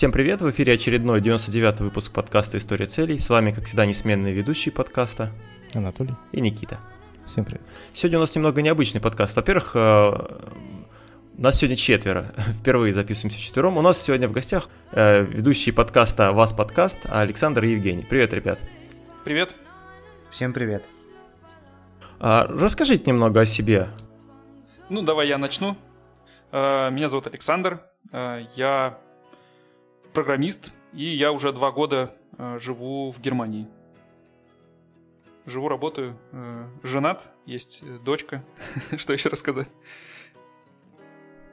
Всем привет, в эфире очередной 99 выпуск подкаста «История целей». С вами, как всегда, несменные ведущие подкаста Анатолий и Никита. Всем привет. Сегодня у нас немного необычный подкаст. Во-первых, э, нас сегодня четверо. Впервые записываемся четвером. У нас сегодня в гостях э, ведущие подкаста «Вас подкаст» Александр и Евгений. Привет, ребят. Привет. Всем привет. А, расскажите немного о себе. Ну, давай я начну. Э, меня зовут Александр. Я программист, и я уже два года э, живу в Германии. Живу, работаю, э, женат, есть э, дочка. Что еще рассказать?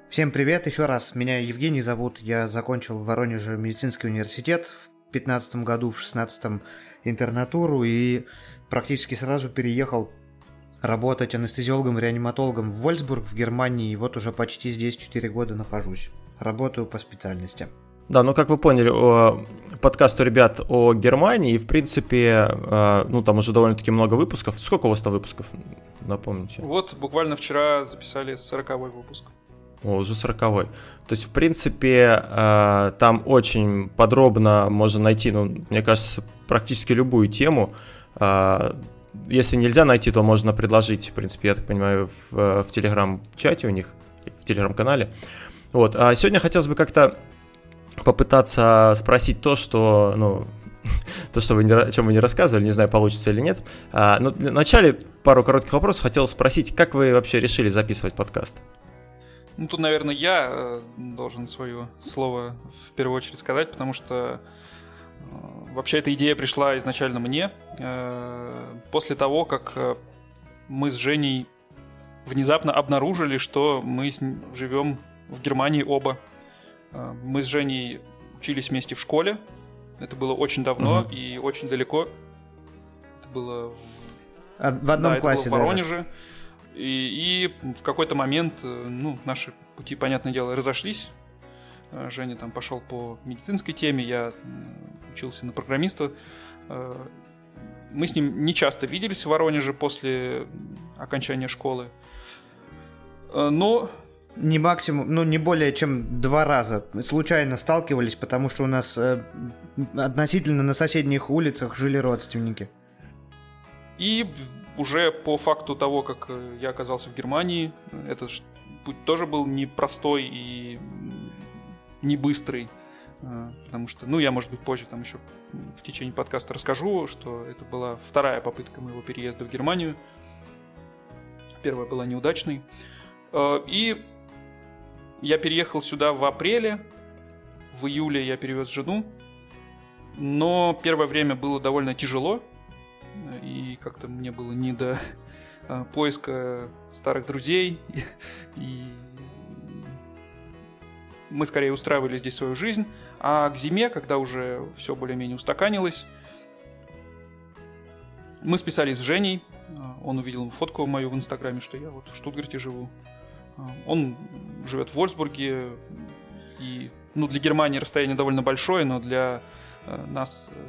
Всем привет еще раз. Меня Евгений зовут. Я закончил в Воронеже медицинский университет в 15 году, в 16 интернатуру и практически сразу переехал работать анестезиологом-реаниматологом в Вольсбург в Германии. И вот уже почти здесь 4 года нахожусь. Работаю по специальности. Да, ну как вы поняли, подкаст у ребят о Германии, и в принципе, э, ну там уже довольно-таки много выпусков. Сколько у вас там выпусков, напомните? Вот, буквально вчера записали 40 выпуск. О, уже 40 -й. То есть, в принципе, э, там очень подробно можно найти, ну, мне кажется, практически любую тему. Э, если нельзя найти, то можно предложить, в принципе, я так понимаю, в, в телеграм-чате у них, в телеграм-канале. Вот. А сегодня хотелось бы как-то попытаться спросить то, что, ну, то, что вы не, о чем вы не рассказывали, не знаю, получится или нет. А, но для начала пару коротких вопросов хотел спросить, как вы вообще решили записывать подкаст? Ну, тут, наверное, я э, должен свое слово в первую очередь сказать, потому что э, вообще эта идея пришла изначально мне. Э, после того, как мы с Женей внезапно обнаружили, что мы живем в Германии оба. А, мы с Женей учились вместе в школе. Это было очень давно угу. и очень далеко. Это было в, а, в одном да, классе это было в Воронеже. И, и в какой-то момент, э, ну, наши пути, понятное дело, разошлись. Э, Женя там пошел по медицинской теме, я учился на программиста. Э, мы с ним не часто виделись в Воронеже после окончания школы. Но не максимум, ну не более чем два раза случайно сталкивались, потому что у нас э, относительно на соседних улицах жили родственники. И уже по факту того, как э, я оказался в Германии, этот путь тоже был непростой и не быстрый. Э, потому что, ну, я, может быть, позже там еще в течение подкаста расскажу, что это была вторая попытка моего переезда в Германию. Первая была неудачной. Э, и я переехал сюда в апреле, в июле я перевез жену, но первое время было довольно тяжело, и как-то мне было не до а, поиска старых друзей, и мы скорее устраивали здесь свою жизнь, а к зиме, когда уже все более-менее устаканилось, мы списались с Женей, он увидел фотку мою в Инстаграме, что я вот в Штутгарте живу, он живет в Вольсбурге, и ну, для Германии расстояние довольно большое, но для э, нас, э,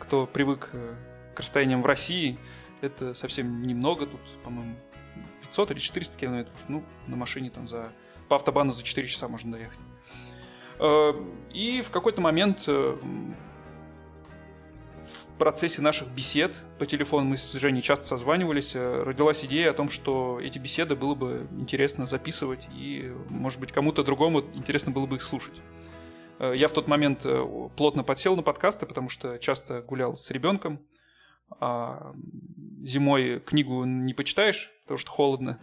кто привык э, к расстояниям в России, это совсем немного. Тут, по-моему, 500 или 400 километров. Ну, на машине там за... По автобану за 4 часа можно доехать. И в какой-то момент в процессе наших бесед по телефону мы с Женей часто созванивались, э, родилась идея о том, что эти беседы было бы интересно записывать, и, может быть, кому-то другому интересно было бы их слушать. Э, я в тот момент э, плотно подсел на подкасты, потому что часто гулял с ребенком, а зимой книгу не почитаешь, потому что холодно,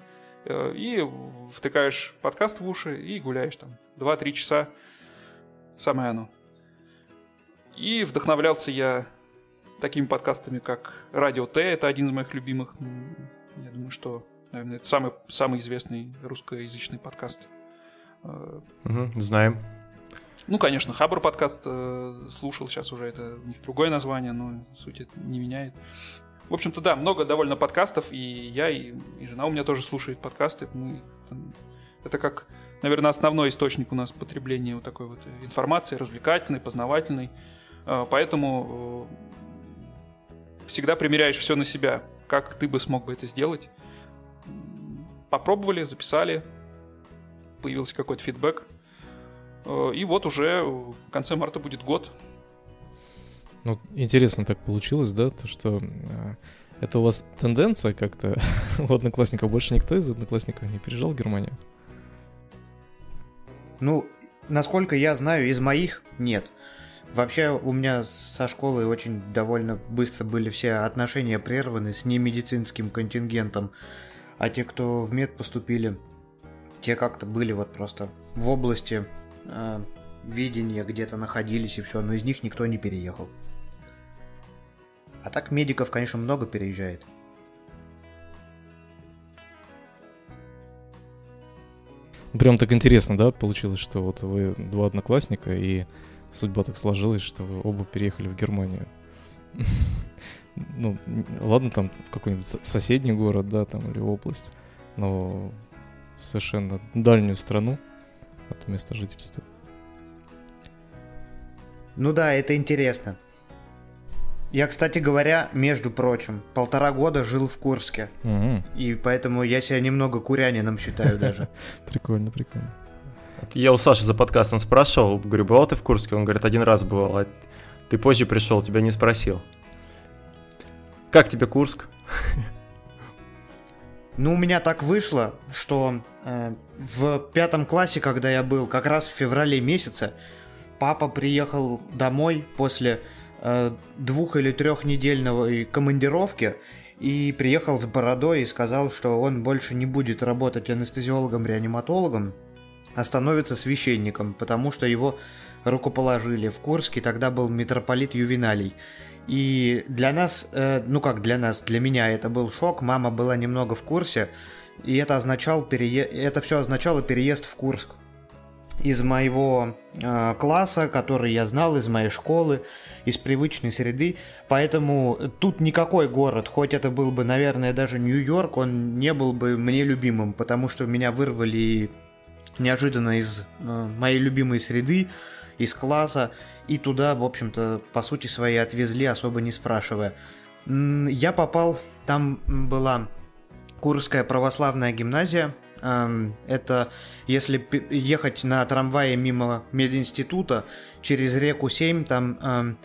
и втыкаешь подкаст в уши и гуляешь там 2-3 часа, самое оно. И вдохновлялся я такими подкастами, как Радио Т, это один из моих любимых. Я думаю, что, наверное, это самый, самый известный русскоязычный подкаст. Угу, знаем. Ну, конечно, Хабр подкаст э, слушал, сейчас уже это у них другое название, но суть это не меняет. В общем-то, да, много довольно подкастов, и я, и, и жена у меня тоже слушает подкасты. Мы, это как, наверное, основной источник у нас потребления вот такой вот информации, развлекательной, познавательной. Э, поэтому всегда примеряешь все на себя. Как ты бы смог бы это сделать? Попробовали, записали, появился какой-то фидбэк. Э, и вот уже в конце марта будет год. Ну, интересно так получилось, да, то, что это у вас тенденция как-то у одноклассников больше никто из одноклассников не переезжал в Германию? Ну, насколько я знаю, из моих нет. Вообще у меня со школой очень довольно быстро были все отношения прерваны с немедицинским контингентом. А те, кто в мед поступили, те как-то были вот просто в области э, видения где-то находились и все, но из них никто не переехал. А так медиков, конечно, много переезжает. Прям так интересно, да, получилось, что вот вы два одноклассника, и судьба так сложилась, что вы оба переехали в Германию. Ну, ладно, там в какой-нибудь соседний город, да, там, или область, но в совершенно дальнюю страну от места жительства. Ну да, это интересно. Я, кстати говоря, между прочим, полтора года жил в Курске. Угу. И поэтому я себя немного курянином считаю даже. Прикольно, прикольно. Я у Саши за подкастом спрашивал, говорю, бывал ты в Курске? Он говорит, один раз бывал, а ты позже пришел, тебя не спросил. Как тебе Курск? Ну, у меня так вышло, что э, в пятом классе, когда я был, как раз в феврале месяце, папа приехал домой после Э, двух- или трехнедельного командировки и приехал с бородой и сказал, что он больше не будет работать анестезиологом-реаниматологом, а становится священником, потому что его рукоположили в Курске, тогда был митрополит Ювеналий. И для нас, э, ну как для нас, для меня это был шок, мама была немного в курсе, и это, означал перее... это все означало переезд в Курск из моего э, класса, который я знал, из моей школы, из привычной среды. Поэтому тут никакой город, хоть это был бы, наверное, даже Нью-Йорк, он не был бы мне любимым, потому что меня вырвали неожиданно из э, моей любимой среды, из класса, и туда, в общем-то, по сути своей отвезли, особо не спрашивая. Я попал, там была Курская православная гимназия, это если ехать на трамвае мимо мединститута через реку Семь, там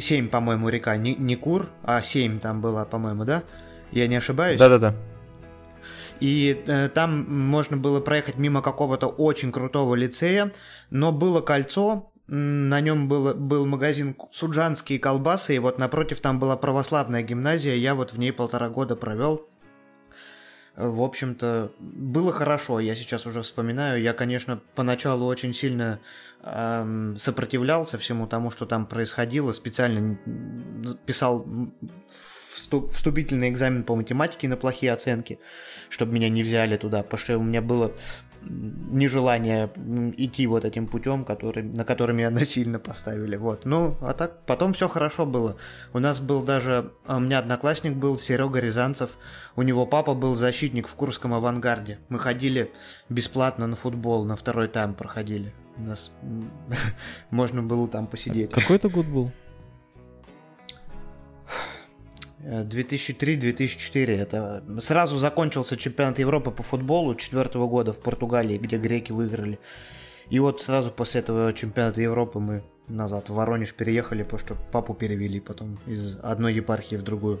Семь, по-моему, река, не, не Кур, а Семь там была, по-моему, да? Я не ошибаюсь? Да-да-да. И э, там можно было проехать мимо какого-то очень крутого лицея, но было кольцо, на нем было, был магазин «Суджанские колбасы», и вот напротив там была православная гимназия, я вот в ней полтора года провел в общем-то, было хорошо. Я сейчас уже вспоминаю. Я, конечно, поначалу очень сильно эм, сопротивлялся всему тому, что там происходило. Специально писал вступительный экзамен по математике на плохие оценки, чтобы меня не взяли туда, потому что у меня было нежелание идти вот этим путем, который, на который меня насильно поставили. Вот. Ну, а так потом все хорошо было. У нас был даже, а у меня одноклассник был, Серега Рязанцев. У него папа был защитник в Курском авангарде. Мы ходили бесплатно на футбол, на второй тайм проходили. У нас можно было там посидеть. Какой это год был? 2003-2004. Это сразу закончился чемпионат Европы по футболу четвертого года в Португалии, где греки выиграли. И вот сразу после этого чемпионата Европы мы назад в Воронеж переехали, потому что папу перевели потом из одной епархии в другую.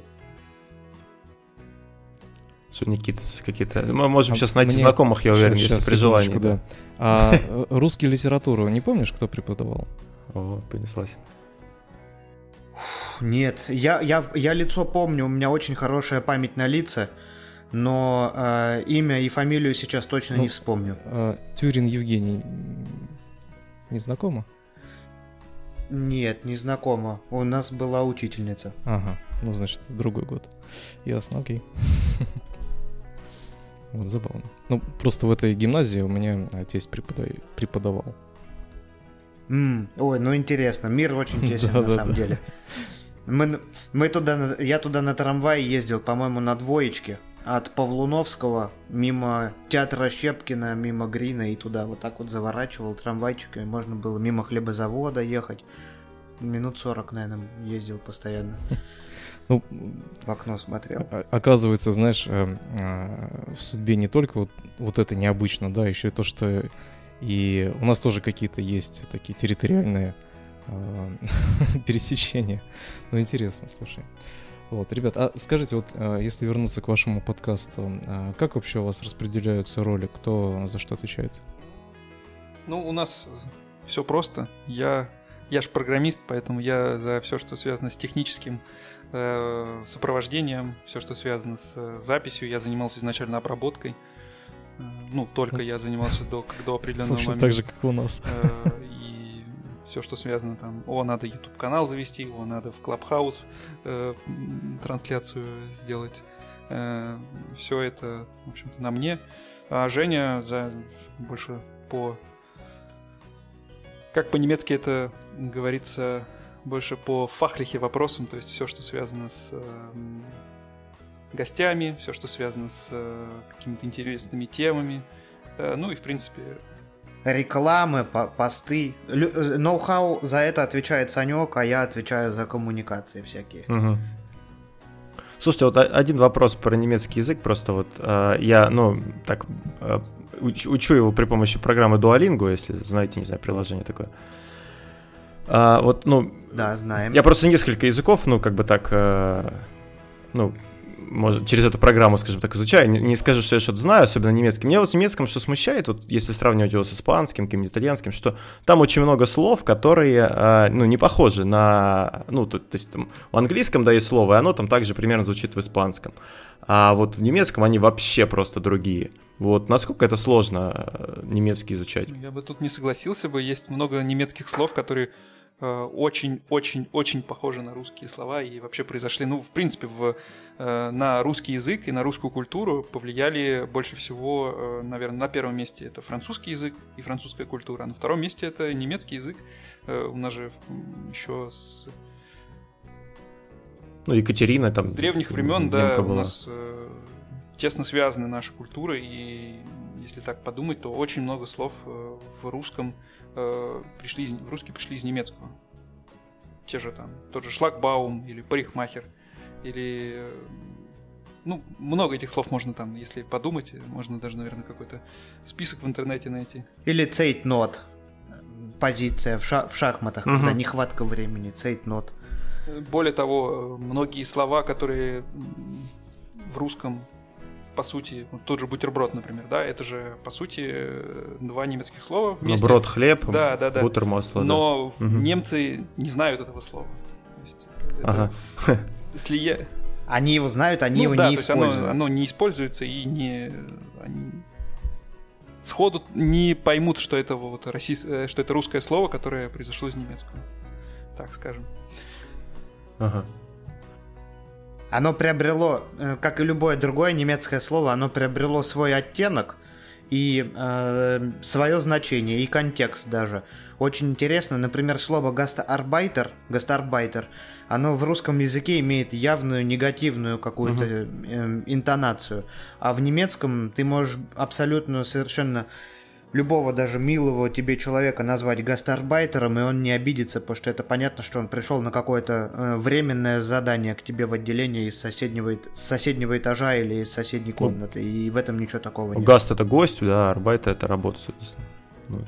Что, Никита, какие-то... Мы можем а сейчас найти мне... знакомых, я уверен, сейчас, если при желании. Да. А русский литературу не помнишь, кто преподавал? О, понеслась. Нет, я, я, я лицо помню, у меня очень хорошая память на лица, но э, имя и фамилию сейчас точно ну, не вспомню. Э, Тюрин Евгений не знакомо? Нет, не знакомо. У нас была учительница. Ага, ну значит, другой год. Ясно, окей. Вот забавно. Ну, просто в этой гимназии у меня отец преподавал. Mm, ой, ну интересно, мир очень тесен на самом деле. Мы, мы туда, я туда на трамвае ездил, по-моему, на двоечке от Павлуновского мимо театра Щепкина, мимо Грина и туда вот так вот заворачивал трамвайчик, и можно было мимо хлебозавода ехать. Минут 40, наверное, ездил постоянно. Ну, в окно смотрел. Оказывается, знаешь, э, э, в судьбе не только вот, вот это необычно, да, еще и то, что И у нас тоже какие-то есть такие территориальные э, пересечения. Ну, интересно, слушай. Вот, ребят, а скажите, вот э, если вернуться к вашему подкасту, а как вообще у вас распределяются роли, кто за что отвечает? Ну, у нас все просто. Я, я же программист, поэтому я за все, что связано с техническим э, сопровождением, все, что связано с э, записью, я занимался изначально обработкой. Ну, только я занимался до, до определенного момента. так же, как у нас. Э, и все, что связано там, о, надо YouTube канал завести, о, надо в Clubhouse э, трансляцию сделать. Э, все это, в общем-то, на мне. А Женя за больше по как по-немецки это говорится больше по фахлихе вопросам, то есть все, что связано с гостями, все, что связано с э, какими-то интересными темами. Э, ну и, в принципе, Рекламы, по- посты. Лю- э, Ноу-хау за это отвечает Санек, а я отвечаю за коммуникации всякие. Мгм. Слушайте, вот один вопрос про немецкий язык. Просто вот э, я, ну, так, э, уч- учу его при помощи программы Duolingo, если знаете, не знаю, приложение такое. А, вот, ну, Да, знаем. я просто несколько языков, ну, как бы так, э, ну, может, через эту программу, скажем так, изучаю. Не, не скажу, что я что-то знаю, особенно немецкий. Мне вот с немецким что смущает, вот если сравнивать его с испанским, каким-нибудь итальянским, что там очень много слов, которые, э, ну, не похожи на, ну, то, то есть там в английском, да, есть слово, и оно там также примерно звучит в испанском. А вот в немецком они вообще просто другие. Вот насколько это сложно э, немецкий изучать? я бы тут не согласился бы. Есть много немецких слов, которые очень-очень-очень похожи на русские слова и вообще произошли, ну, в принципе, в, э, на русский язык и на русскую культуру повлияли больше всего, э, наверное, на первом месте это французский язык и французская культура, а на втором месте это немецкий язык. Э, У нас же еще с Ну, Екатерина там... с древних времен, да, немка у была. нас э, тесно связаны наши культуры, и если так подумать, то очень много слов э, в русском э, пришли, в русский пришли из немецкого. Те же там, тот же шлагбаум или парикмахер, или... э, Ну, много этих слов можно там, если подумать, можно даже, наверное, какой-то список в интернете найти. Или цейтнот. Позиция в, ша- в шахматах, Мгм. когда нехватка времени. Цейтнот. Более того, многие слова, которые в русском, по сути, вот тот же бутерброд, например, да, это же, по сути, э, два немецких слова Ну, вместе. брод, хлеб, Да, да, да. бутер, масло. да. Но Мгм. немцы не знают этого слова. То есть это Ага. слия- Они его знают, они Ну его да, не то есть оно, используют. оно не используется и не они сходу не поймут, что это вот российс- э, что это русское слово, которое произошло из немецкого. Так скажем. Ага. Оно приобрело, э, как и любое другое немецкое слово, оно приобрело свой оттенок и э, свое значение, и контекст даже. Очень интересно, например, слово гастарбайтер, гастарбайтер, оно в русском языке имеет явную негативную какую-то э, интонацию, а в немецком ты можешь абсолютно совершенно любого даже милого тебе человека назвать гастарбайтером, и он не обидится, потому что это понятно, что он пришел на какое-то э, временное задание к тебе в отделение из соседнего, с соседнего этажа или из соседней комнаты, и в этом ничего такого нет. Гаст это гость, да, арбайт это работа, соответственно. Ну,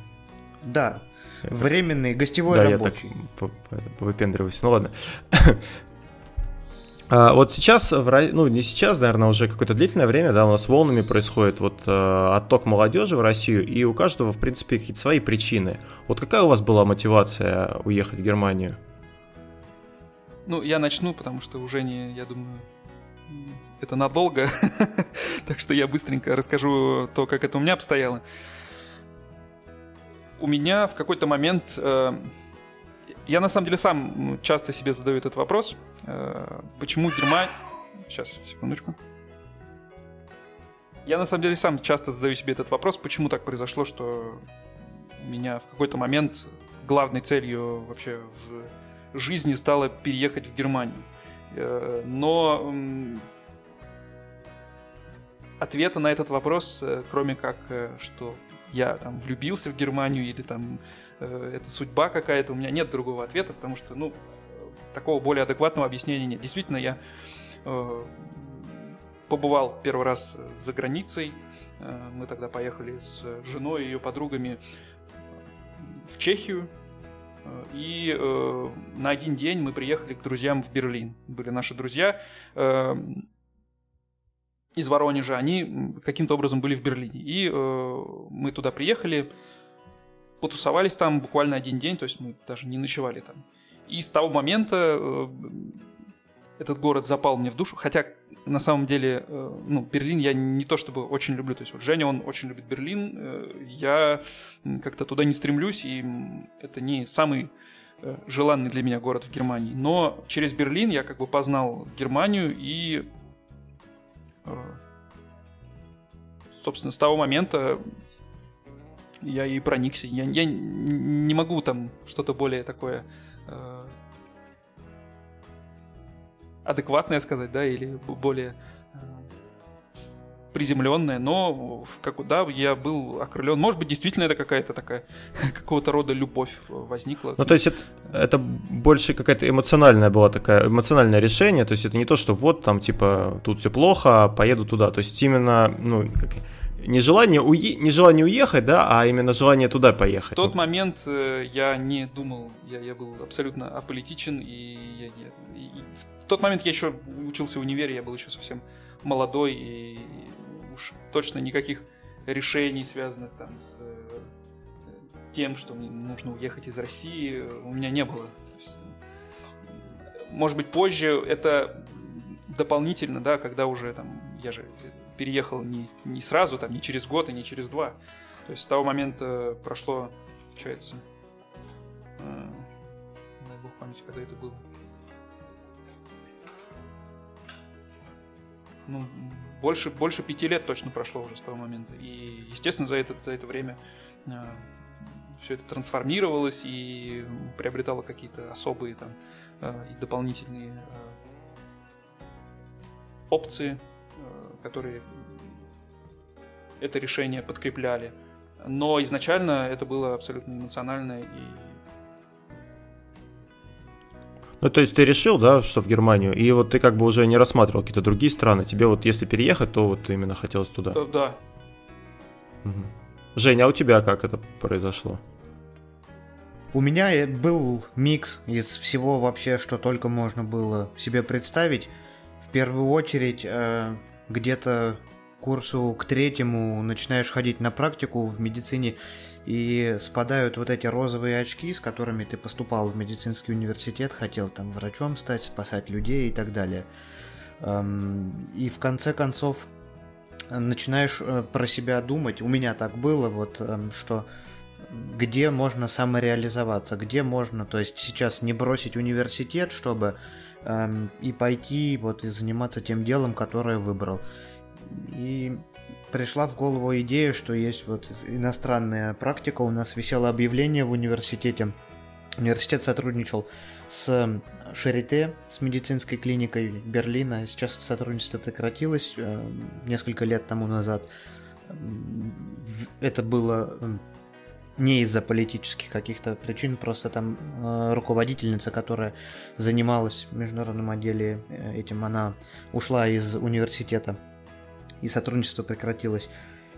Да, я так- временный гостевой да, я так рабочий. по- по- это, повыпендриваюсь. Ну ладно. А, вот сейчас, ну не сейчас, наверное, уже какое-то длительное время, да, у нас волнами происходит вот э, отток молодежи в Россию, и у каждого, в принципе, какие-то свои причины. Вот какая у вас была мотивация уехать в Германию? Ну, я начну, потому что уже не, я думаю, это надолго. так что я быстренько расскажу то, как это у меня обстояло. У меня в какой-то момент... я на самом деле сам часто себе задаю этот вопрос. э, почему Германия... Сейчас, секундочку. Я на самом деле сам часто задаю себе этот вопрос, почему так произошло, что меня в какой-то момент главной целью вообще в жизни стало переехать в Германию. Э, Но ответа на этот вопрос, э, кроме как, что я там влюбился в Германию или там это судьба какая-то, у меня нет другого ответа, потому что, ну, э, такого более адекватного объяснения нет. Действительно, я э, побывал первый раз за границей, Э, мы тогда поехали с женой и ее подругами в Чехию. Э, и э, на один день мы приехали к друзьям в Берлин. Были наши друзья э, из Воронежа. Они каким-то образом были в Берлине. И э, мы туда приехали, потусовались там буквально один день, то есть мы даже не ночевали там. И с того момента э, этот город запал мне в душу, хотя на самом деле, э, ну, Берлин я не то чтобы очень люблю, то есть вот Женя, он очень любит Берлин, э, я как-то туда не стремлюсь, и это не самый желанный для меня город в Германии, но через Берлин я как бы познал Германию и, собственно, с того момента я и проникся. Я, я не могу там что-то более такое адекватное сказать, да, или более э, приземленное, но как, да, я был окрылен. Может быть, действительно это какая-то такая какого-то рода любовь возникла. Ну, то есть это, это больше какая-то эмоциональная была такая, эмоциональное решение, то есть это не то, что вот там, типа, тут все плохо, а поеду туда. То есть именно, ну, не желание, уе... не желание уехать, да, а именно желание туда поехать. В тот момент э, я не думал, я, я был абсолютно аполитичен, и, я, я, и в тот момент я еще учился в универе, я был еще совсем молодой, и уж точно никаких решений, связанных там с э, тем, что мне нужно уехать из России, у меня не было. Есть, может быть, позже это дополнительно, да, когда уже там, я же переехал не, не сразу, там, не через год и не через два. То есть с того момента прошло, получается, э, дай бог памяти, когда это было. Ну, больше, больше пяти лет точно прошло уже с того момента. И, естественно, за это, за это время э, все это трансформировалось и приобретало какие-то особые там э, и дополнительные э, опции, которые это решение подкрепляли. Но изначально это было абсолютно эмоционально и ну, то есть ты решил, да, что в Германию, и вот ты как бы уже не рассматривал какие-то другие страны. Тебе вот если переехать, то вот именно хотелось туда. Да. да. Угу. Женя, а у тебя как это произошло? У меня был микс из всего вообще, что только можно было себе представить. В первую очередь, э, где-то курсу к третьему начинаешь ходить на практику в медицине, и спадают вот эти розовые очки, с которыми ты поступал в медицинский университет, хотел там врачом стать, спасать людей и так далее. Эм, и в конце концов начинаешь э, про себя думать, у меня так было, вот, эм, что где можно самореализоваться, где можно, то есть сейчас не бросить университет, чтобы эм, и пойти вот и заниматься тем делом, которое выбрал. И пришла в голову идея, что есть вот иностранная практика. У нас висело объявление в университете. Университет сотрудничал с Шарите, с медицинской клиникой Берлина. Сейчас сотрудничество прекратилось э, несколько лет тому назад. Это было не из-за политических каких-то причин, просто там э, руководительница, которая занималась в международном отделе э, этим, она ушла из университета и сотрудничество прекратилось.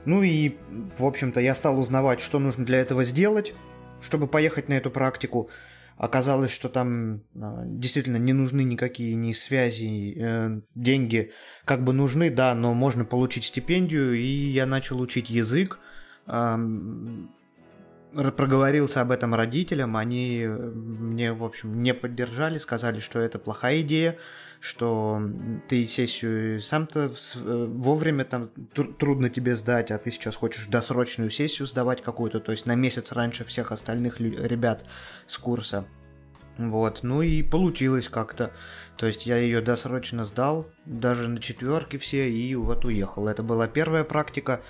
Ну и, в общем-то, я стал узнавать, что нужно для этого сделать, чтобы поехать на эту практику. Оказалось, что там э, действительно не нужны никакие ни связи, э, деньги как бы нужны, да, но можно получить стипендию, и я начал учить язык, проговорился об этом родителям, они мне, в общем, не поддержали, сказали, что это плохая идея, что ты сессию сам-то э, вовремя там трудно тебе сдать, а ты сейчас хочешь досрочную сессию сдавать какую-то, то есть на месяц раньше всех остальных ребят с курса. Вот, ну и получилось как-то. То есть я ее досрочно сдал, даже на четверке все, и вот уехал. Это была первая практика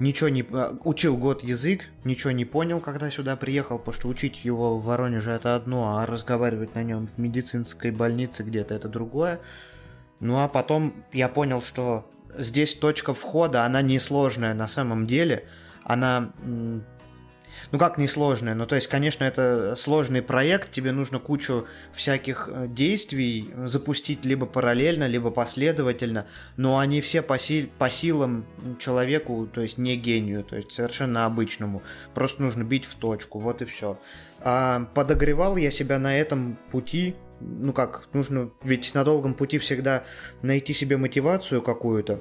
ничего не... А, учил год язык, ничего не понял, когда сюда приехал, потому что учить его в Воронеже это одно, а разговаривать на нем в медицинской больнице где-то это другое. Ну а потом я понял, что здесь точка входа, она несложная на самом деле. Она ну как несложное, ну то есть, конечно, это сложный проект, тебе нужно кучу всяких э, действий запустить либо параллельно, либо последовательно, но они все по, сил, по силам человеку, то есть не гению, то есть совершенно обычному. Просто нужно бить в точку, вот и все. А подогревал я себя на этом пути, ну как, нужно ведь на долгом пути всегда найти себе мотивацию какую-то,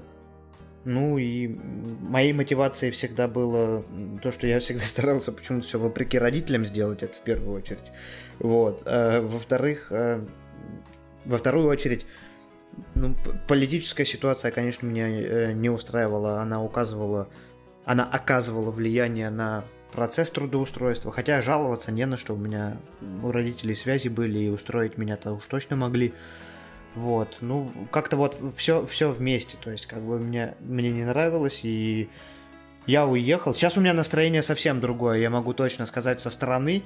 ну и моей мотивацией всегда было то, что я всегда старался почему-то все вопреки родителям сделать, это в первую очередь. Вот. А, во-вторых, а, во вторую очередь, ну, политическая ситуация, конечно, меня э, не устраивала. Она указывала, она оказывала влияние на процесс трудоустройства. Хотя жаловаться не на что. У меня у родителей связи были, и устроить меня-то уж точно могли. Вот, ну, как-то вот все, все вместе, то есть, как бы мне, мне не нравилось, и я уехал. Сейчас у меня настроение совсем другое, я могу точно сказать со стороны.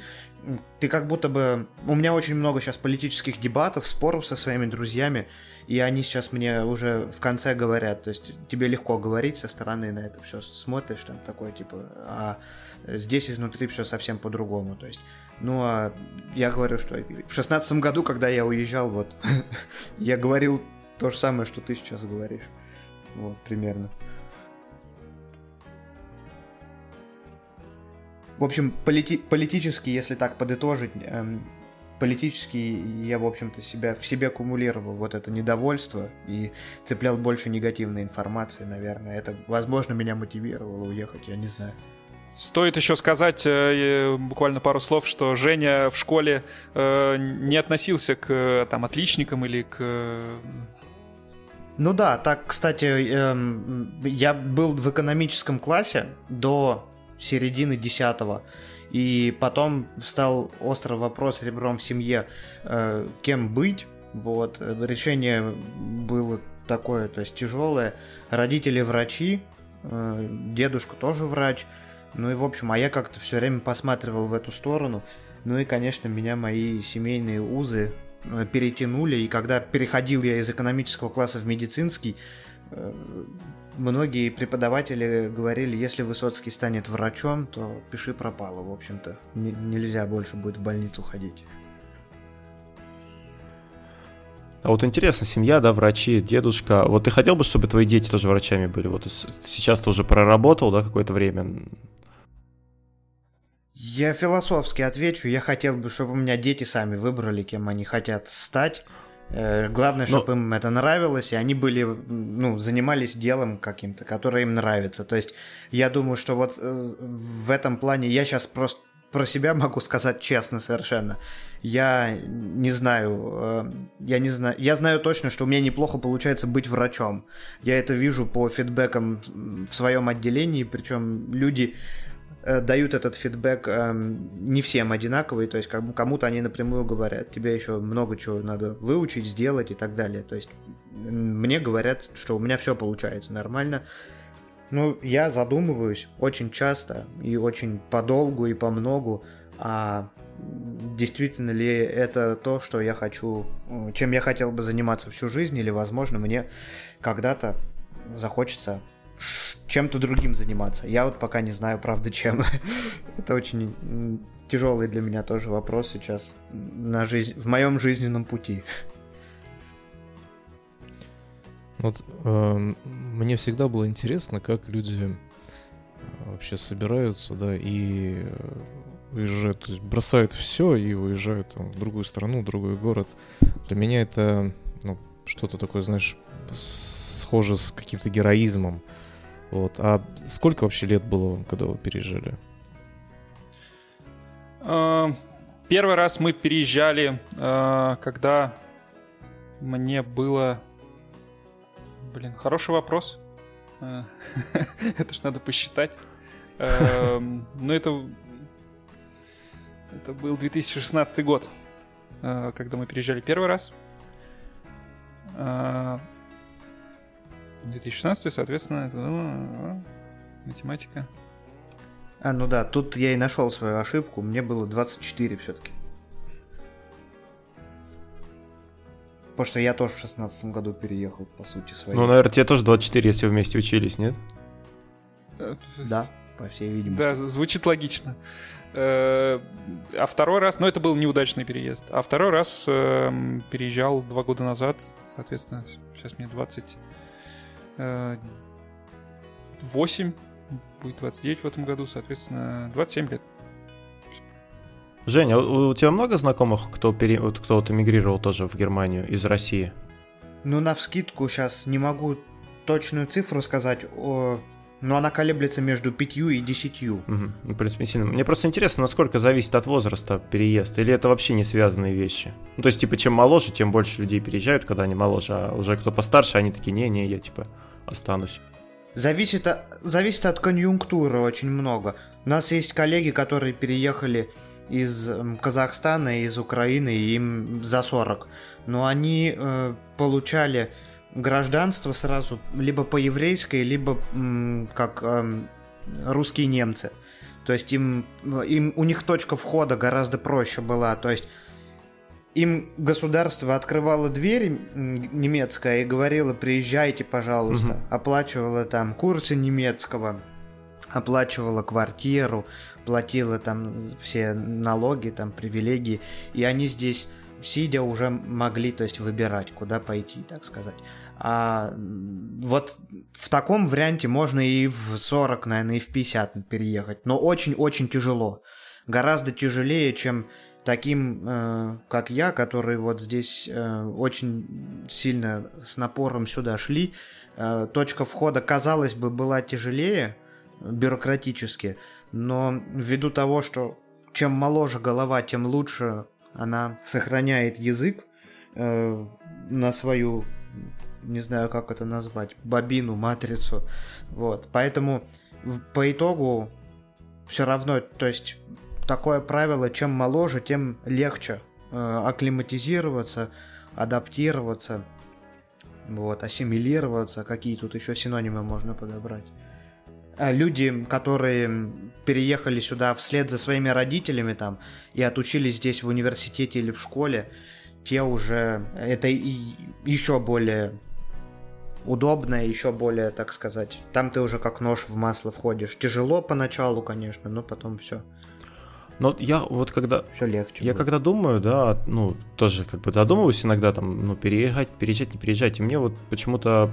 Ты как будто бы... У меня очень много сейчас политических дебатов, споров со своими друзьями, и они сейчас мне уже в конце говорят, то есть тебе легко говорить со стороны на это все, смотришь там такое, типа, а здесь изнутри все совсем по-другому, то есть ну, а я говорю, что в шестнадцатом году, когда я уезжал, вот, я говорил то же самое, что ты сейчас говоришь. Вот, примерно. В общем, полити политически, если так подытожить, эм, политически я, в общем-то, себя, в себе аккумулировал вот это недовольство и цеплял больше негативной информации, наверное. Это, возможно, меня мотивировало уехать, я не знаю. Стоит еще сказать э, буквально пару слов, что Женя в школе э, не относился к там отличникам или к ну да, так, кстати, эм, я был в экономическом классе до середины десятого, и потом стал острый вопрос ребром в семье, э, кем быть. Вот решение было такое, то есть тяжелое. Родители врачи, э, дедушка тоже врач. Ну и, в общем, а я как-то все время посматривал в эту сторону. Ну и, конечно, меня мои семейные узы э, перетянули. И когда переходил я из экономического класса в медицинский, э, многие преподаватели говорили, если Высоцкий станет врачом, то пиши пропало, в общем-то. нельзя больше будет в больницу ходить. А вот интересно, семья, да, врачи, дедушка. Вот ты хотел бы, чтобы твои дети тоже врачами были? Вот сейчас ты уже проработал, да, какое-то время. Я философски отвечу. Я хотел бы, чтобы у меня дети сами выбрали, кем они хотят стать. Э, главное, чтобы Но... им это нравилось, и они были, ну, занимались делом каким-то, которое им нравится. То есть, я думаю, что вот э, в этом плане я сейчас просто про себя могу сказать честно совершенно. Я не знаю, э, я не знаю, я знаю точно, что у меня неплохо получается быть врачом. Я это вижу по фидбэкам в своем отделении, причем люди дают этот фидбэк э, не всем одинаковый, то есть кому-то они напрямую говорят, тебе еще много чего надо выучить, сделать и так далее. То есть мне говорят, что у меня все получается нормально. Ну, я задумываюсь очень часто и очень подолгу и по многу, а действительно ли это то, что я хочу, э, чем я хотел бы заниматься всю жизнь, или, возможно, мне когда-то захочется чем-то другим заниматься. Я вот пока не знаю, правда, чем. Это очень тяжелый для меня тоже вопрос сейчас на жизнь, в моем жизненном пути. Вот э, мне всегда было интересно, как люди э, вообще собираются, да, и э, уезжают, то есть бросают все и уезжают там, в другую страну, в другой город. Для меня это ну, что-то такое, знаешь, схоже с каким-то героизмом. Вот. А сколько вообще лет было вам, когда вы переезжали? А, первый раз мы переезжали, а, когда мне было... Блин, хороший вопрос. А, это ж надо посчитать. Ну, это... Это был 2016 год, когда мы переезжали первый раз. 2016, соответственно, это, математика. А, ну да, тут я и нашел свою ошибку. Мне было 24 все-таки. Потому что я тоже в 16 году переехал, по сути, своей. Ну, наверное, тебе тоже 24, если вместе учились, нет? Да. по всей видимости. Да, звучит логично. Э, а второй раз, ну это был неудачный переезд. А второй раз э, переезжал два года назад, соответственно, сейчас мне 28, будет 29 в этом году, соответственно, 27 лет. Женя, у, у тебя много знакомых, кто, пере... кто вот эмигрировал тоже в Германию из России? Ну, на вскидку сейчас не могу точную цифру сказать, о... но она колеблется между пятью и десятью. Угу. Ну, в принципе, сильно. Мне просто интересно, насколько зависит от возраста переезд, или это вообще не связанные вещи? Ну, то есть, типа, чем моложе, тем больше людей переезжают, когда они моложе, а уже кто постарше, они такие, не-не, я, типа, останусь. Зависит, зависит от конъюнктуры очень много. У нас есть коллеги, которые переехали из Казахстана, из Украины, им за 40. Но они э, получали гражданство сразу либо по еврейской, либо как э, русские немцы. То есть им, им, у них точка входа гораздо проще была. То есть им государство открывало дверь немецкая и говорило, приезжайте, пожалуйста. Угу. Оплачивало там курсы немецкого, оплачивала квартиру, платила там все налоги, там привилегии. И они здесь, сидя, уже могли, то есть, выбирать, куда пойти, так сказать. А вот в таком варианте можно и в 40, наверное, и в 50 переехать. Но очень-очень тяжело. Гораздо тяжелее, чем таким, э, как я, которые вот здесь э, очень сильно с напором сюда шли. Э, точка входа, казалось бы, была тяжелее бюрократически, но ввиду того, что чем моложе голова, тем лучше она сохраняет язык э, на свою не знаю, как это назвать, бобину, матрицу. Вот. Поэтому по итогу все равно, то есть такое правило, чем моложе, тем легче э, акклиматизироваться, адаптироваться, вот, ассимилироваться, какие тут еще синонимы можно подобрать. А люди, которые переехали сюда вслед за своими родителями там и отучились здесь в университете или в школе, те уже это и еще более удобно, еще более, так сказать, там ты уже как нож в масло входишь. Тяжело поначалу, конечно, но потом все. Но я вот когда... Все легче. Я будет. когда думаю, да, ну, тоже как бы задумываюсь иногда там, ну, переезжать, переезжать, не переезжать. И мне вот почему-то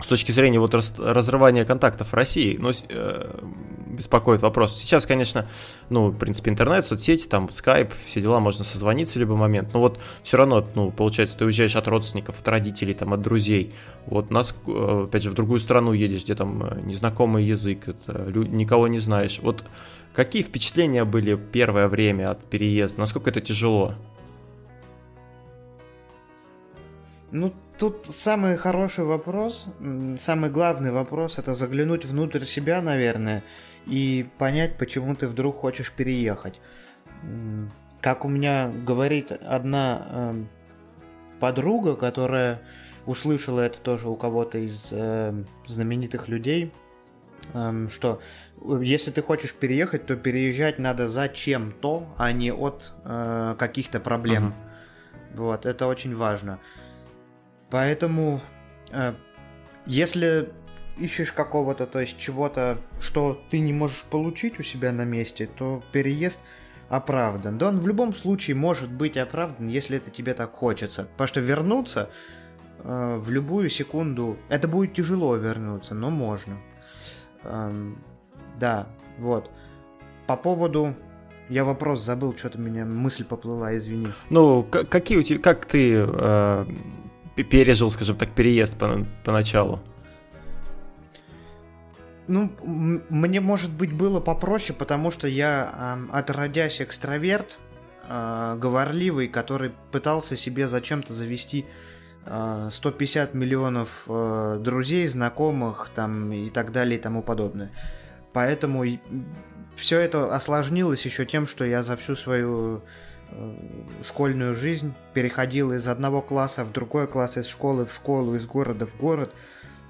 с точки зрения вот раз, разрывания контактов России, ну, э, беспокоит вопрос. Сейчас, конечно, ну, в принципе, интернет, соцсети, там, скайп, все дела, можно созвониться в любой момент, но вот все равно, ну, получается, ты уезжаешь от родственников, от родителей, там, от друзей, вот нас, э, опять же, в другую страну едешь, где там э, незнакомый язык, это, никого не знаешь, вот какие впечатления были первое время от переезда, насколько это тяжело? Ну, тут самый хороший вопрос, самый главный вопрос, это заглянуть внутрь себя, наверное, и понять, почему ты вдруг хочешь переехать. Как у меня говорит одна э, подруга, которая услышала это тоже у кого-то из э, знаменитых людей, э, что если ты хочешь переехать, то переезжать надо зачем-то, а не от э, каких-то проблем. Uh-huh. Вот, это очень важно. Поэтому, э, если ищешь какого-то, то есть чего-то, что ты не можешь получить у себя на месте, то переезд оправдан. Да он в любом случае может быть оправдан, если это тебе так хочется. Потому что вернуться э, в любую секунду, это будет тяжело вернуться, но можно. Эм, да, вот. По поводу я вопрос забыл, что-то меня мысль поплыла, извини. Ну, какие у тебя, как ты э, пережил, скажем так, переезд по, поначалу? Ну, мне, может быть, было попроще, потому что я, э, отродясь экстраверт, э, говорливый, который пытался себе зачем-то завести э, 150 миллионов э, друзей, знакомых там, и так далее и тому подобное. Поэтому все это осложнилось еще тем, что я за всю свою школьную жизнь переходил из одного класса в другой класс, из школы в школу, из города в город,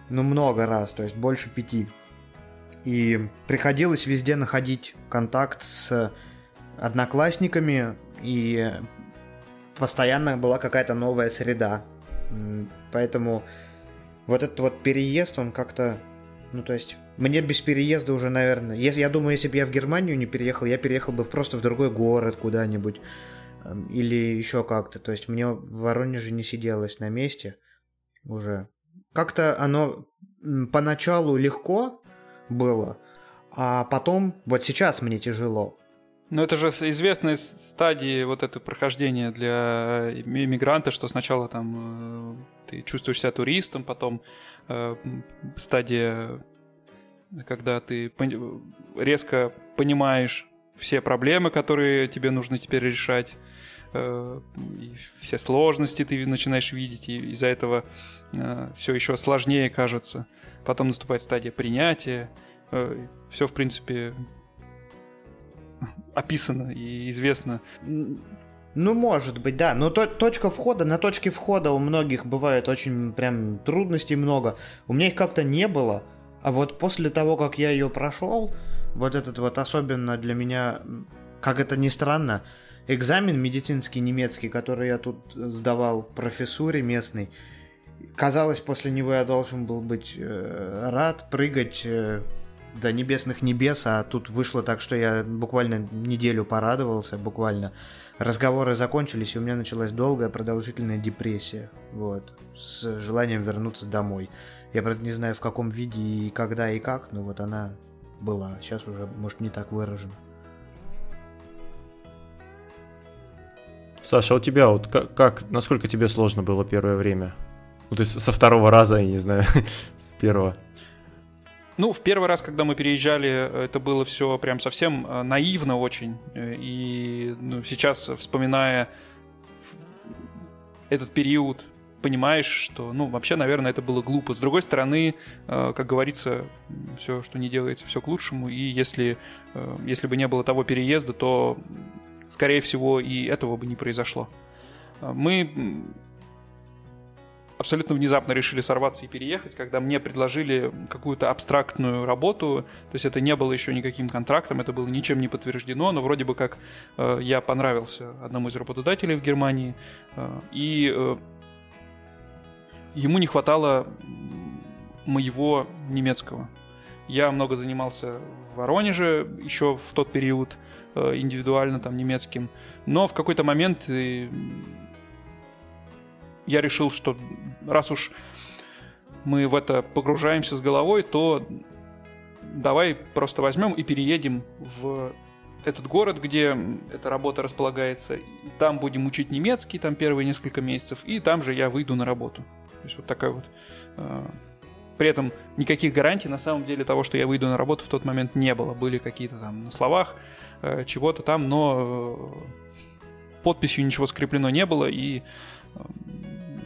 ну, много раз, то есть больше пяти. И приходилось везде находить контакт с одноклассниками, и постоянно была какая-то новая среда. Поэтому вот этот вот переезд, он как-то Ну, то есть, мне без переезда уже, наверное... Если, я думаю, если бы я в Германию не переехал, я переехал бы просто в другой город куда-нибудь. Эм, или еще как-то. То есть, мне в Воронеже не сиделось на месте уже. Как-то оно поначалу легко было, а потом, вот сейчас мне тяжело. Ну, это же известная стадии вот это прохождения для иммигранта, что сначала там э, ты чувствуешь себя туристом, потом э, стадия, когда ты резко понимаешь все проблемы, которые тебе нужно теперь решать, э, все сложности ты начинаешь видеть, и из-за этого э, все еще сложнее кажется. Потом наступает стадия принятия. Э, все, в принципе, описано и известно. Ну, может быть, да. Но то, точка входа, на точке входа у многих бывает очень прям трудностей много. У меня их как-то не было. А вот после того, как я ее прошел, вот этот вот особенно для меня, как это ни странно, экзамен медицинский немецкий, который я тут сдавал профессуре местной, казалось, после него я должен был быть э, рад, прыгать э, до небесных небес, а тут вышло так, что я буквально неделю порадовался, буквально. Разговоры закончились, и у меня началась долгая продолжительная депрессия, вот, с желанием вернуться домой. Я, правда, не знаю, в каком виде и когда и как, но вот она была. Сейчас уже, может, не так выражена. Саша, а у тебя вот как, как, насколько тебе сложно было первое время? Ну, то есть со второго раза, я не знаю, с первого. Ну, в первый раз, когда мы переезжали, это было все прям совсем э, наивно очень. Э, и ну, сейчас, вспоминая этот период, понимаешь, что, ну, вообще, наверное, это было глупо. С другой стороны, э, как говорится, все, что не делается, все к лучшему. И если, если бы не было того переезда, то, скорее всего, и этого бы не произошло. Мы абсолютно внезапно решили сорваться и переехать, когда мне предложили какую-то абстрактную работу, то есть это не было еще никаким контрактом, это было ничем не подтверждено, но вроде бы как э, я понравился одному из работодателей в Германии, э, и э, ему не хватало моего немецкого. Я много занимался в Воронеже еще в тот период э, индивидуально там немецким, но в какой-то момент я решил, что раз уж мы в это погружаемся с головой, то давай просто возьмем и переедем в этот город, где эта работа располагается. Там будем учить немецкий, там первые несколько месяцев, и там же я выйду на работу. То есть вот такая вот... Э, при этом никаких гарантий на самом деле того, что я выйду на работу в тот момент не было. Были какие-то там на словах э, чего-то там, но э, подписью ничего скреплено не было, и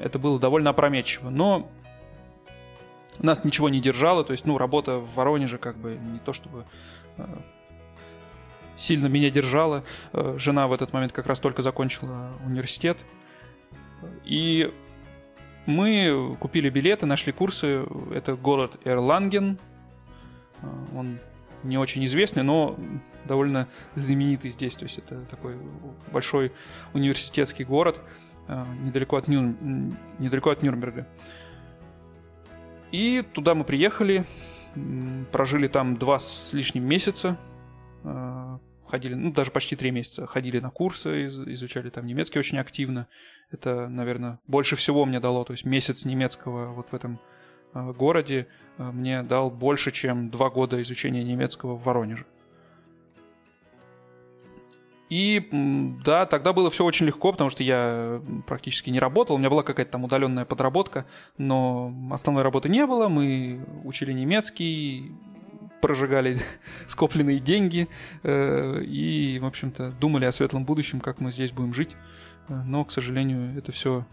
это было довольно опрометчиво. Но нас ничего не держало, то есть, ну, работа в Воронеже как бы не то чтобы э, сильно меня держала. Э, жена в этот момент как раз только закончила университет. И мы купили билеты, нашли курсы. Это город Эрланген. Э, он не очень известный, но довольно знаменитый здесь. То есть это такой большой университетский город. Э, недалеко от, Нюр... недалеко от Нюрнберга. И туда мы приехали, прожили там два с лишним месяца, э, ходили, ну, даже почти три месяца, ходили на курсы, изучали там немецкий очень активно. Это, наверное, больше всего мне дало, то есть месяц немецкого вот в этом э, городе мне дал больше, чем два года изучения немецкого в Воронеже. И да, тогда было все очень легко, потому что я практически не работал. У меня была какая-то там удаленная подработка, но основной работы не было. Мы учили немецкий, прожигали скопленные деньги э, и, в общем-то, думали о светлом будущем, как мы здесь будем жить. Но, к сожалению, это все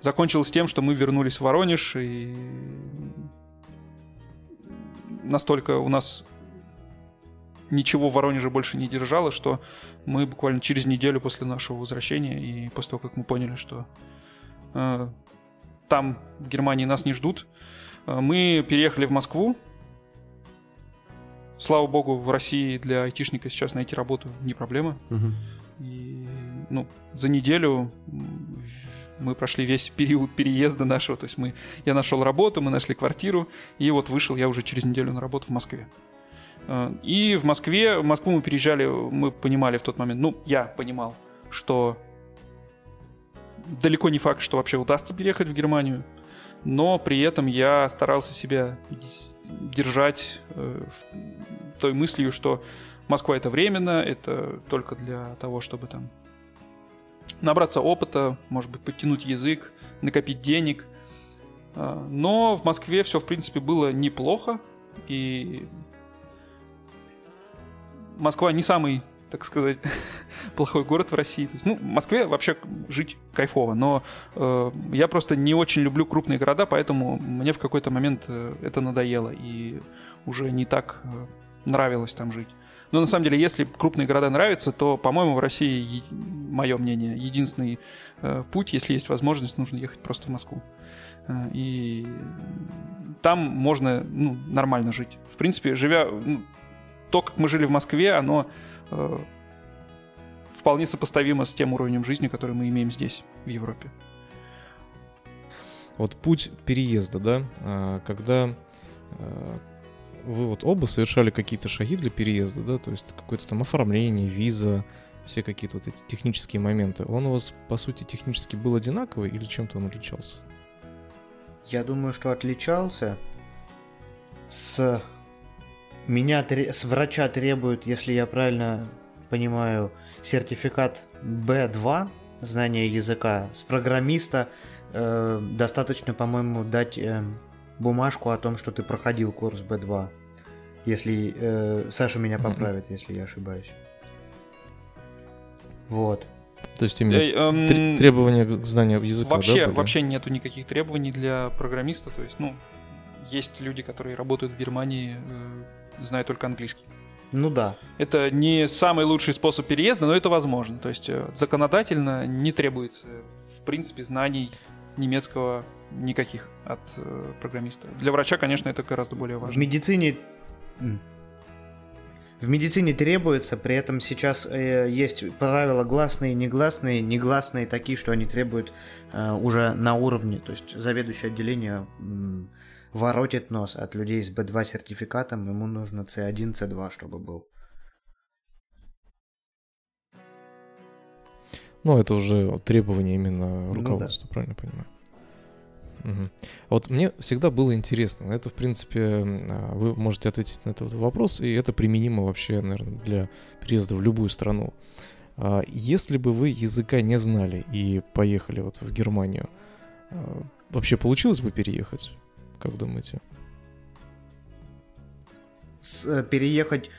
закончилось тем, что мы вернулись в Воронеж и настолько у нас ничего в Воронеже больше не держало, что мы буквально через неделю после нашего возвращения и после того, как мы поняли, что э, там, в Германии, нас не ждут, э, мы переехали в Москву. Слава богу, в России для айтишника сейчас найти работу не проблема. Угу. И ну, за неделю мы прошли весь период переезда нашего. То есть мы, я нашел работу, мы нашли квартиру, и вот вышел я уже через неделю на работу в Москве. Э, и в Москве, в Москву мы переезжали, мы понимали в тот момент, ну, я понимал, что далеко не факт, что вообще удастся переехать в Германию, но при этом я старался себя держать э, той мыслью, что Москва это временно, это только для того, чтобы там набраться опыта, может быть, подтянуть язык, накопить денег. Э, но в Москве все, в принципе, было неплохо, и Москва не самый, так сказать, плохой город в России. То есть, ну, в Москве вообще жить кайфово, но э, я просто не очень люблю крупные города, поэтому мне в какой-то момент э, это надоело и уже не так э, нравилось там жить. Но на самом деле, если крупные города нравятся, то, по-моему, в России, мое мнение, единственный э, путь, если есть возможность, нужно ехать просто в Москву. Э, и там можно ну, нормально жить. В принципе, живя... Ну, то, как мы жили в Москве, оно э, вполне сопоставимо с тем уровнем жизни, который мы имеем здесь, в Европе. Вот путь переезда, да, а, когда э, вы вот оба совершали какие-то шаги для переезда, да, то есть какое-то там оформление, виза, все какие-то вот эти технические моменты, он у вас, по сути, технически был одинаковый или чем-то он отличался? Я думаю, что отличался с меня с врача требуют, если я правильно понимаю, сертификат B2, знание языка. С программиста э, достаточно, по-моему, дать э, бумажку о том, что ты проходил курс B2. Если э, Саша меня поправит, mm-hmm. если я ошибаюсь. Вот. То есть именно э, эм, требования к знанию языка. Вообще, да, вообще нету никаких требований для программиста. То есть, ну, есть люди, которые работают в Германии э, знаю только английский. Ну да. Это не самый лучший способ переезда, но это возможно. То есть э, законодательно не требуется, в принципе, знаний немецкого никаких от э, программиста. Для врача, конечно, это гораздо более важно. В медицине в медицине требуется, при этом сейчас э, есть правила гласные, негласные, негласные такие, что они требуют э, уже на уровне, то есть заведующее отделение э, воротит нос от людей с B2 сертификатом, ему нужно C1, C2, чтобы был. Ну, это уже требование именно руководства, ну, да. правильно понимаю? Угу. Вот мне всегда было интересно, это, в принципе, а, вы можете ответить на этот вопрос, и это применимо вообще, наверное, для переезда в любую страну. А, если бы вы языка не знали и поехали вот в Германию, а, вообще получилось бы переехать? Как думаете? С, э, переехать,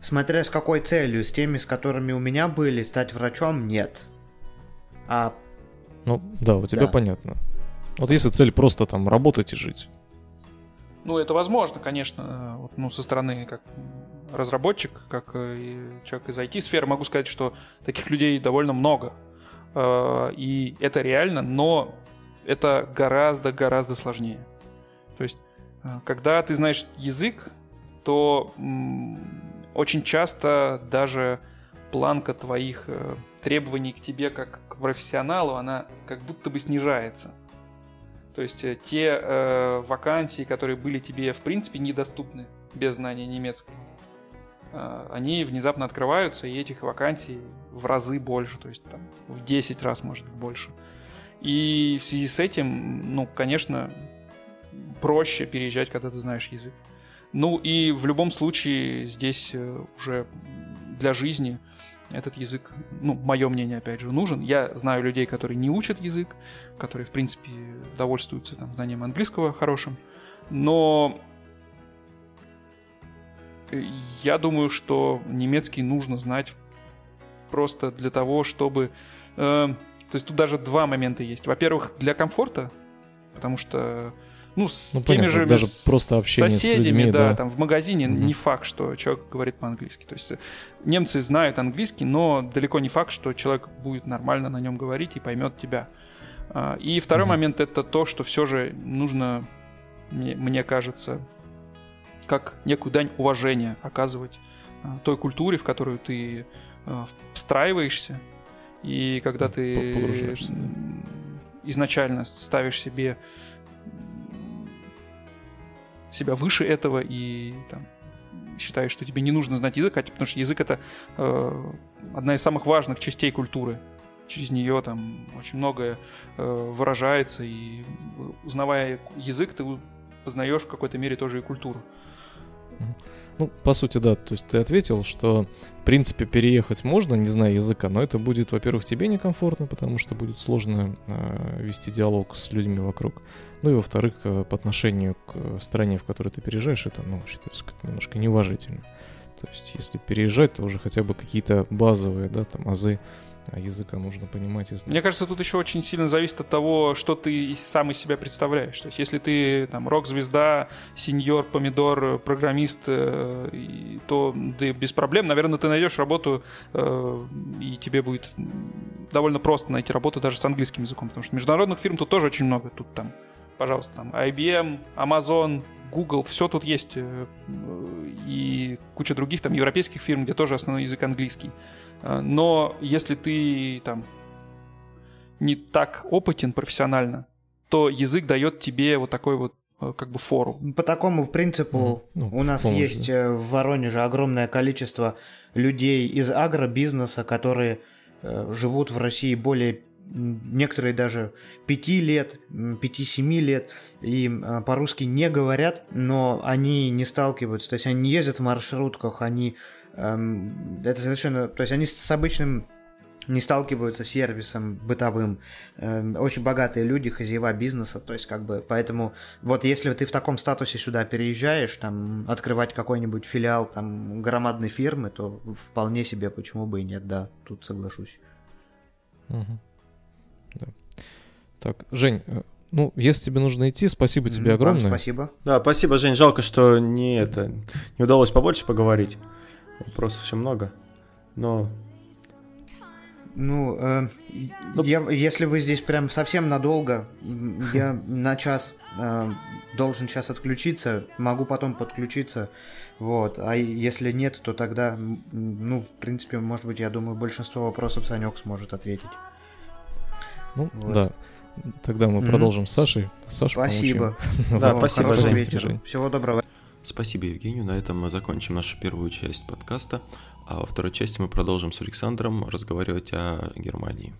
смотря с какой целью, с теми, с которыми у меня были, стать врачом, нет. А... Ну, да, у тебя да. понятно. Вот если цель просто там работать и жить. Ну, это возможно, конечно, вот, ну, со стороны как разработчик, как э, человек из IT-сферы, могу сказать, что таких людей довольно много. Э, и это реально, но это гораздо-гораздо сложнее. То есть, э, когда ты знаешь язык, то очень часто даже планка твоих э, требований к тебе как к профессионалу, она как будто бы снижается. То есть э, те э, вакансии, которые были тебе в принципе недоступны без знания немецкого, э, они внезапно открываются, и этих вакансий в разы больше, то есть там в 10 раз, может быть, больше. И в связи с этим, ну, конечно, проще переезжать, когда ты знаешь язык. Ну и в любом случае здесь э, уже для жизни этот язык, ну, мое мнение, опять же, нужен. Я знаю людей, которые не учат язык, которые, в принципе, довольствуются там, знанием английского хорошим, но я думаю, что немецкий нужно знать просто для того, чтобы... Э, то есть тут даже два момента есть. Во-первых, для комфорта, потому что ну, с ну, теми понятно, же даже просто общение соседями, с людьми, да, да, там в магазине mm не факт, что человек говорит по-английски. То есть э, немцы знают английский, но далеко не факт, что человек будет нормально на нем говорить и поймет тебя. А, и второй mm момент это то, что все же нужно, мне, мне кажется, как некую дань уважения оказывать а, той культуре, в которую ты а, встраиваешься, и когда ты изначально ставишь себе себя выше этого и там, считаешь, что тебе не нужно знать язык, а, потому что язык это э, одна из самых важных частей культуры. Через нее там очень многое э, выражается, и узнавая язык, ты познаешь в какой-то мере тоже и культуру. Ну, по сути, да. То есть ты ответил, что, в принципе, переехать можно, не зная языка, но это будет, во-первых, тебе некомфортно, потому что будет сложно э, вести диалог с людьми вокруг. Ну и, во-вторых, э, по отношению к стране, в которой ты переезжаешь, это, ну, считается как немножко неуважительно. То есть, если переезжать, то уже хотя бы какие-то базовые, да, там, азы языка нужно понимать. Если... Мне кажется, тут еще очень сильно зависит от того, что ты сам из себя представляешь. То есть, если ты там рок-звезда, сеньор, помидор, программист, э, то да, без проблем, наверное, ты найдешь работу, э, и тебе будет довольно просто найти работу даже с английским языком, потому что международных фирм тут тоже очень много. Тут там, пожалуйста, там IBM, Amazon, Google, все тут есть, э, и куча других там европейских фирм, где тоже основной язык английский. Э, но если ты там не так опытен профессионально, то язык дает тебе вот такой вот э, как бы фору. По такому принципу ну, у нас помощь, есть да. в Воронеже огромное количество людей из агробизнеса, которые живут в России более некоторые даже 5 лет, 5-7 лет, и э, по-русски не говорят, но они не сталкиваются, то есть они не ездят в маршрутках, они эм, это совершенно, то есть они с обычным не сталкиваются с сервисом бытовым. Эм, очень богатые люди, хозяева бизнеса, то есть как бы, поэтому вот если ты в таком статусе сюда переезжаешь, там, открывать какой-нибудь филиал там громадной фирмы, то вполне себе, почему бы и нет, да, тут соглашусь. Угу. Так, Жень, э, ну, если тебе нужно идти, спасибо тебе огромное. Вам спасибо. Да, спасибо, Жень. Жалко, что не это не удалось побольше поговорить. Вопросов еще много. Но ну, э, ну, я, если вы здесь прям совсем надолго, я на час э, должен сейчас отключиться, могу потом подключиться, вот. А если нет, то тогда, ну, в принципе, может быть, я думаю, большинство вопросов Санек сможет ответить. Ну, вот. да. Тогда мы mm-hmm. продолжим с Сашей. Саша, спасибо. Да, спасибо, Жень. Всего доброго. Спасибо, Евгению. На этом мы закончим нашу первую часть подкаста. А во второй части мы продолжим с Александром разговаривать о Германии.